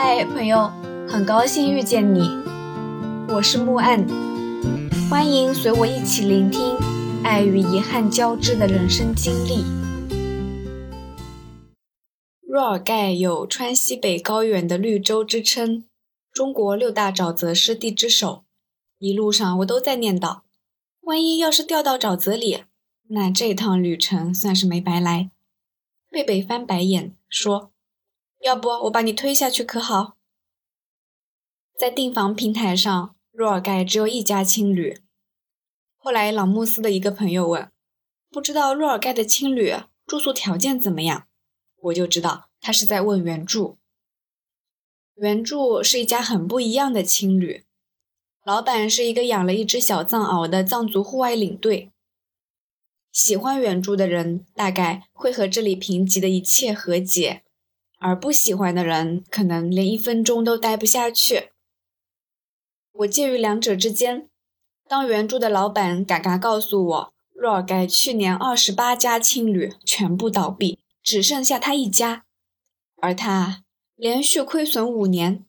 嗨，朋友，很高兴遇见你，我是木岸，欢迎随我一起聆听爱与遗憾交织的人生经历。若尔盖有“川西北高原的绿洲”之称，中国六大沼泽湿地之首。一路上我都在念叨，万一要是掉到沼泽里，那这趟旅程算是没白来。贝贝翻白眼说。要不我把你推下去可好？在订房平台上，若尔盖只有一家青旅。后来朗木斯的一个朋友问：“不知道若尔盖的青旅住宿条件怎么样？”我就知道他是在问原著。原著是一家很不一样的青旅，老板是一个养了一只小藏獒的藏族户外领队。喜欢原著的人大概会和这里贫瘠的一切和解。而不喜欢的人，可能连一分钟都待不下去。我介于两者之间。当原著的老板嘎嘎告诉我，若尔盖去年二十八家青旅全部倒闭，只剩下他一家，而他连续亏损五年，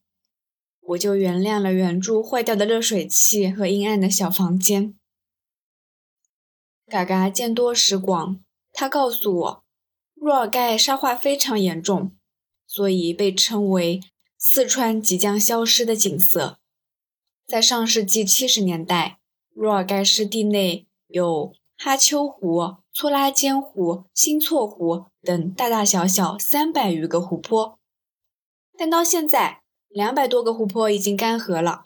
我就原谅了原著坏掉的热水器和阴暗的小房间。嘎嘎见多识广，他告诉我，若尔盖沙化非常严重。所以被称为四川即将消失的景色。在上世纪七十年代，若尔盖湿地内有哈丘湖、措拉坚湖、新措湖等大大小小三百余个湖泊，但到现在，两百多个湖泊已经干涸了，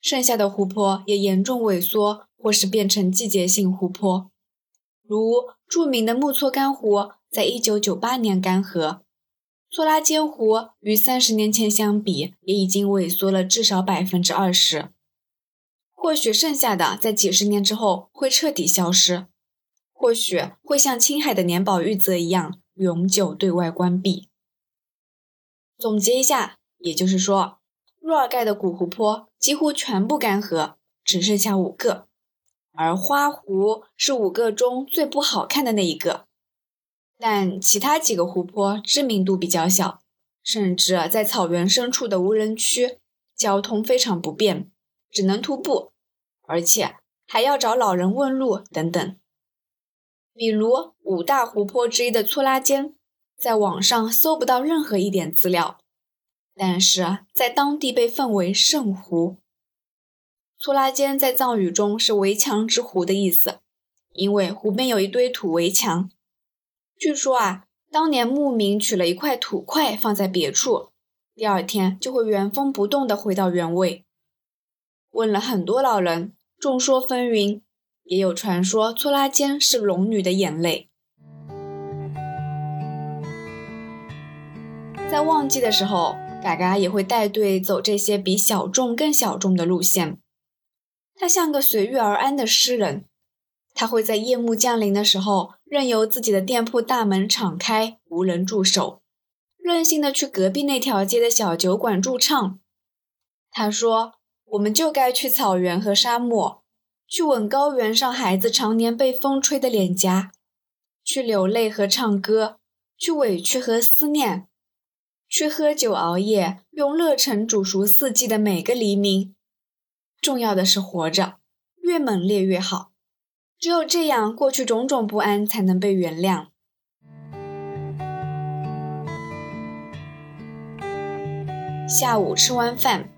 剩下的湖泊也严重萎缩或是变成季节性湖泊，如著名的木措干湖，在一九九八年干涸。措拉尖湖与三十年前相比，也已经萎缩了至少百分之二十。或许剩下的在几十年之后会彻底消失，或许会像青海的年保玉泽一样永久对外关闭。总结一下，也就是说，若尔盖的古湖泊几乎全部干涸，只剩下五个，而花湖是五个中最不好看的那一个。但其他几个湖泊知名度比较小，甚至在草原深处的无人区，交通非常不便，只能徒步，而且还要找老人问路等等。比如五大湖泊之一的措拉坚，在网上搜不到任何一点资料，但是在当地被奉为圣湖。措拉坚在藏语中是“围墙之湖”的意思，因为湖边有一堆土围墙。据说啊，当年牧民取了一块土块放在别处，第二天就会原封不动的回到原位。问了很多老人，众说纷纭，也有传说搓拉尖是龙女的眼泪。在旺季的时候，嘎嘎也会带队走这些比小众更小众的路线。他像个随遇而安的诗人。他会在夜幕降临的时候，任由自己的店铺大门敞开，无人驻守，任性的去隔壁那条街的小酒馆驻唱。他说：“我们就该去草原和沙漠，去吻高原上孩子常年被风吹的脸颊，去流泪和唱歌，去委屈和思念，去喝酒熬夜，用热忱煮熟四季的每个黎明。重要的是活着，越猛烈越好。”只有这样，过去种种不安才能被原谅。下午吃完饭，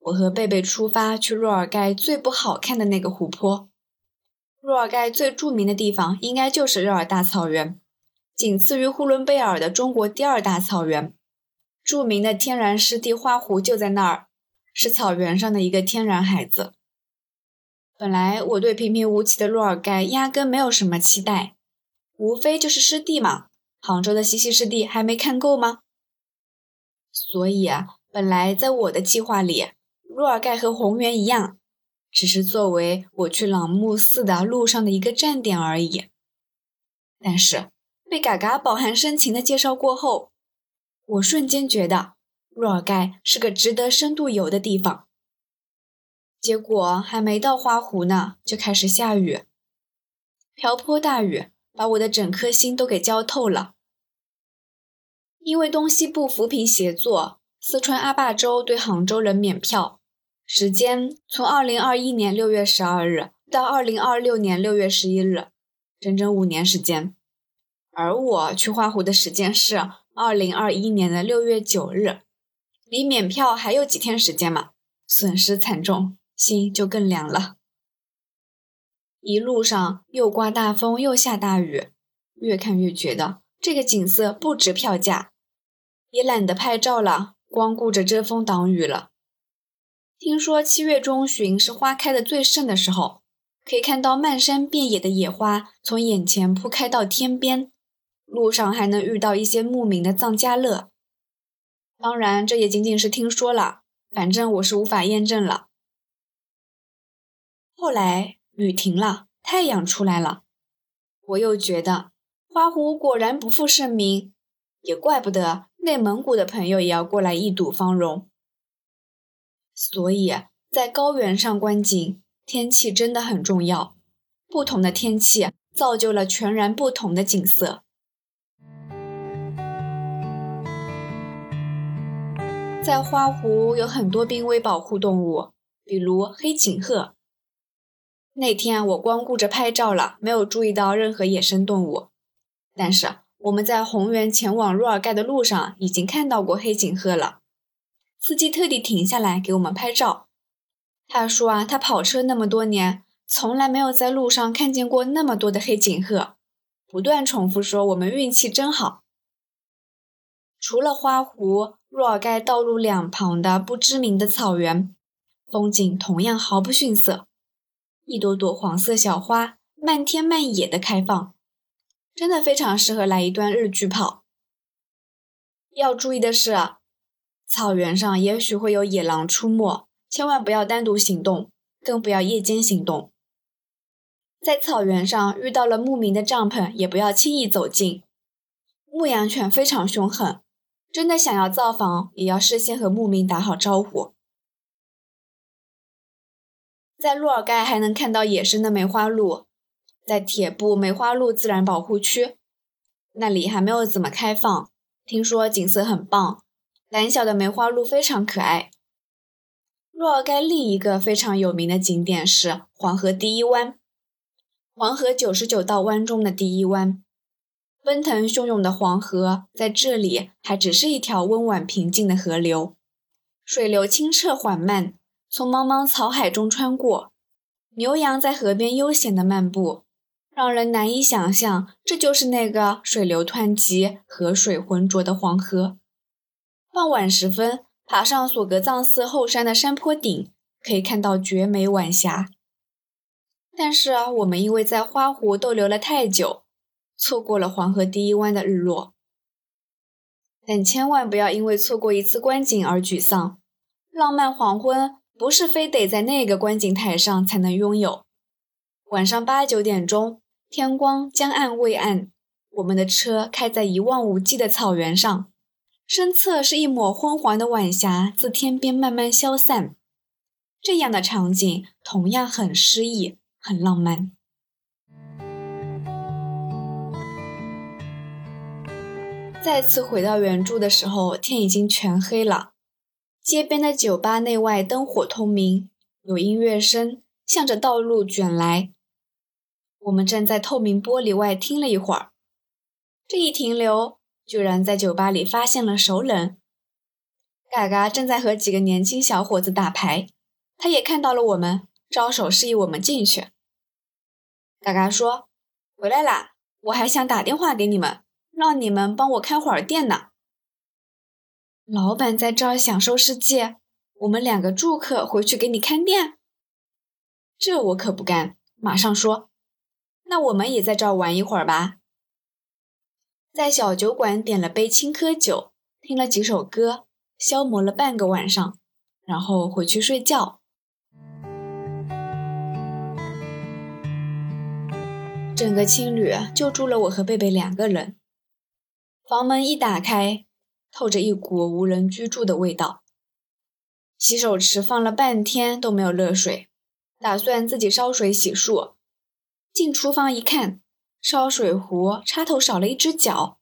我和贝贝出发去若尔盖最不好看的那个湖泊。若尔盖最著名的地方应该就是热尔大草原，仅次于呼伦贝尔的中国第二大草原。著名的天然湿地花湖就在那儿，是草原上的一个天然海子。本来我对平平无奇的若尔盖压根没有什么期待，无非就是湿地嘛。杭州的西溪湿地还没看够吗？所以啊，本来在我的计划里，若尔盖和红原一样，只是作为我去朗木寺的路上的一个站点而已。但是被嘎嘎饱含深情的介绍过后，我瞬间觉得若尔盖是个值得深度游的地方。结果还没到花湖呢，就开始下雨，瓢泼大雨把我的整颗心都给浇透了。因为东西部扶贫协作，四川阿坝州对杭州人免票，时间从二零二一年六月十二日到二零二六年六月十一日，整整五年时间。而我去花湖的时间是二零二一年的六月九日，离免票还有几天时间嘛，损失惨重，心就更凉了。一路上又刮大风又下大雨，越看越觉得这个景色不值票价，也懒得拍照了，光顾着遮风挡雨了。听说七月中旬是花开的最盛的时候，可以看到漫山遍野的野花从眼前铺开到天边。路上还能遇到一些牧民的藏家乐，当然这也仅仅是听说了，反正我是无法验证了。后来雨停了，太阳出来了，我又觉得花湖果然不负盛名，也怪不得内蒙古的朋友也要过来一睹芳容。所以在高原上观景，天气真的很重要，不同的天气造就了全然不同的景色。在花湖有很多濒危保护动物，比如黑颈鹤。那天我光顾着拍照了，没有注意到任何野生动物。但是我们在红原前往若尔盖的路上已经看到过黑颈鹤了。司机特地停下来给我们拍照。他说啊，他跑车那么多年，从来没有在路上看见过那么多的黑颈鹤，不断重复说我们运气真好。除了花湖。若尔盖道路两旁的不知名的草原，风景同样毫不逊色。一朵朵黄色小花，漫天漫野的开放，真的非常适合来一段日剧跑。要注意的是，草原上也许会有野狼出没，千万不要单独行动，更不要夜间行动。在草原上遇到了牧民的帐篷，也不要轻易走近。牧羊犬非常凶狠。真的想要造访，也要事先和牧民打好招呼。在洛尔盖还能看到野生的梅花鹿，在铁布梅花鹿自然保护区，那里还没有怎么开放，听说景色很棒，胆小的梅花鹿非常可爱。洛尔盖另一个非常有名的景点是黄河第一湾，黄河九十九道弯中的第一湾。奔腾汹涌的黄河在这里还只是一条温婉平静的河流，水流清澈缓慢，从茫茫草海中穿过。牛羊在河边悠闲地漫步，让人难以想象这就是那个水流湍急、河水浑浊的黄河。傍晚时分，爬上索格藏寺后山的山坡顶，可以看到绝美晚霞。但是，我们因为在花湖逗留了太久。错过了黄河第一湾的日落，但千万不要因为错过一次观景而沮丧。浪漫黄昏不是非得在那个观景台上才能拥有。晚上八九点钟，天光将暗未暗，我们的车开在一望无际的草原上，身侧是一抹昏黄的晚霞自天边慢慢消散。这样的场景同样很诗意，很浪漫。再次回到原著的时候，天已经全黑了。街边的酒吧内外灯火通明，有音乐声向着道路卷来。我们站在透明玻璃外听了一会儿，这一停留，居然在酒吧里发现了熟人。嘎嘎正在和几个年轻小伙子打牌，他也看到了我们，招手示意我们进去。嘎嘎说：“回来啦，我还想打电话给你们。”让你们帮我开会儿店呢。老板在这儿享受世界，我们两个住客回去给你看店，这我可不干。马上说，那我们也在这儿玩一会儿吧。在小酒馆点了杯青稞酒，听了几首歌，消磨了半个晚上，然后回去睡觉。整个青旅就住了我和贝贝两个人。房门一打开，透着一股无人居住的味道。洗手池放了半天都没有热水，打算自己烧水洗漱。进厨房一看，烧水壶插头少了一只脚。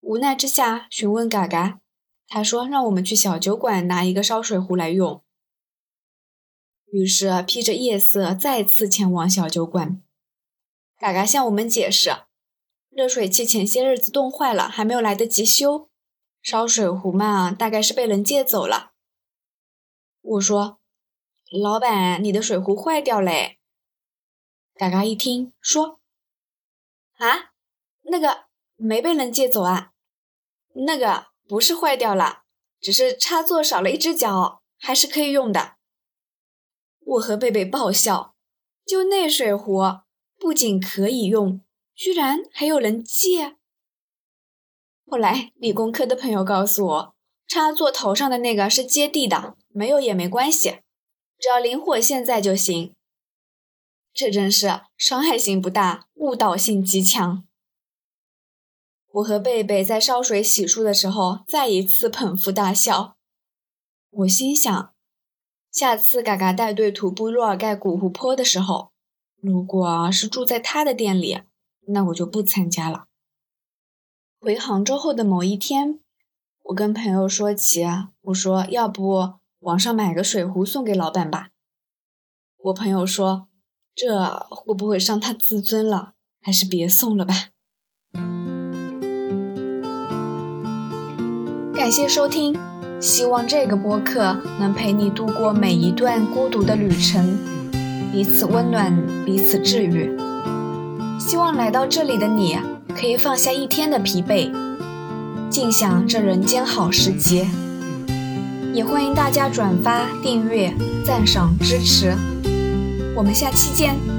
无奈之下，询问嘎嘎：“他说让我们去小酒馆拿一个烧水壶来用。于是披着夜色再次前往小酒馆。嘎嘎向我们解释，热水器前些日子冻坏了，还没有来得及修。烧水壶嘛，大概是被人借走了。我说：“老板，你的水壶坏掉嘞。”嘎嘎一听说：“啊，那个没被人借走啊，那个不是坏掉了，只是插座少了一只脚，还是可以用的。”我和贝贝爆笑，就那水壶不仅可以用，居然还有人借。后来理工科的朋友告诉我，插座头上的那个是接地的，没有也没关系，只要灵活现在就行。这真是伤害性不大，误导性极强。我和贝贝在烧水洗漱的时候，再一次捧腹大笑。我心想，下次嘎嘎带队徒步若尔盖古湖泊的时候，如果是住在他的店里，那我就不参加了。回杭州后的某一天，我跟朋友说起，我说要不网上买个水壶送给老板吧。我朋友说。这会不会伤他自尊了？还是别送了吧。感谢收听，希望这个播客能陪你度过每一段孤独的旅程，彼此温暖，彼此治愈。希望来到这里的你可以放下一天的疲惫，尽享这人间好时节。也欢迎大家转发、订阅、赞赏、支持。我们下期见。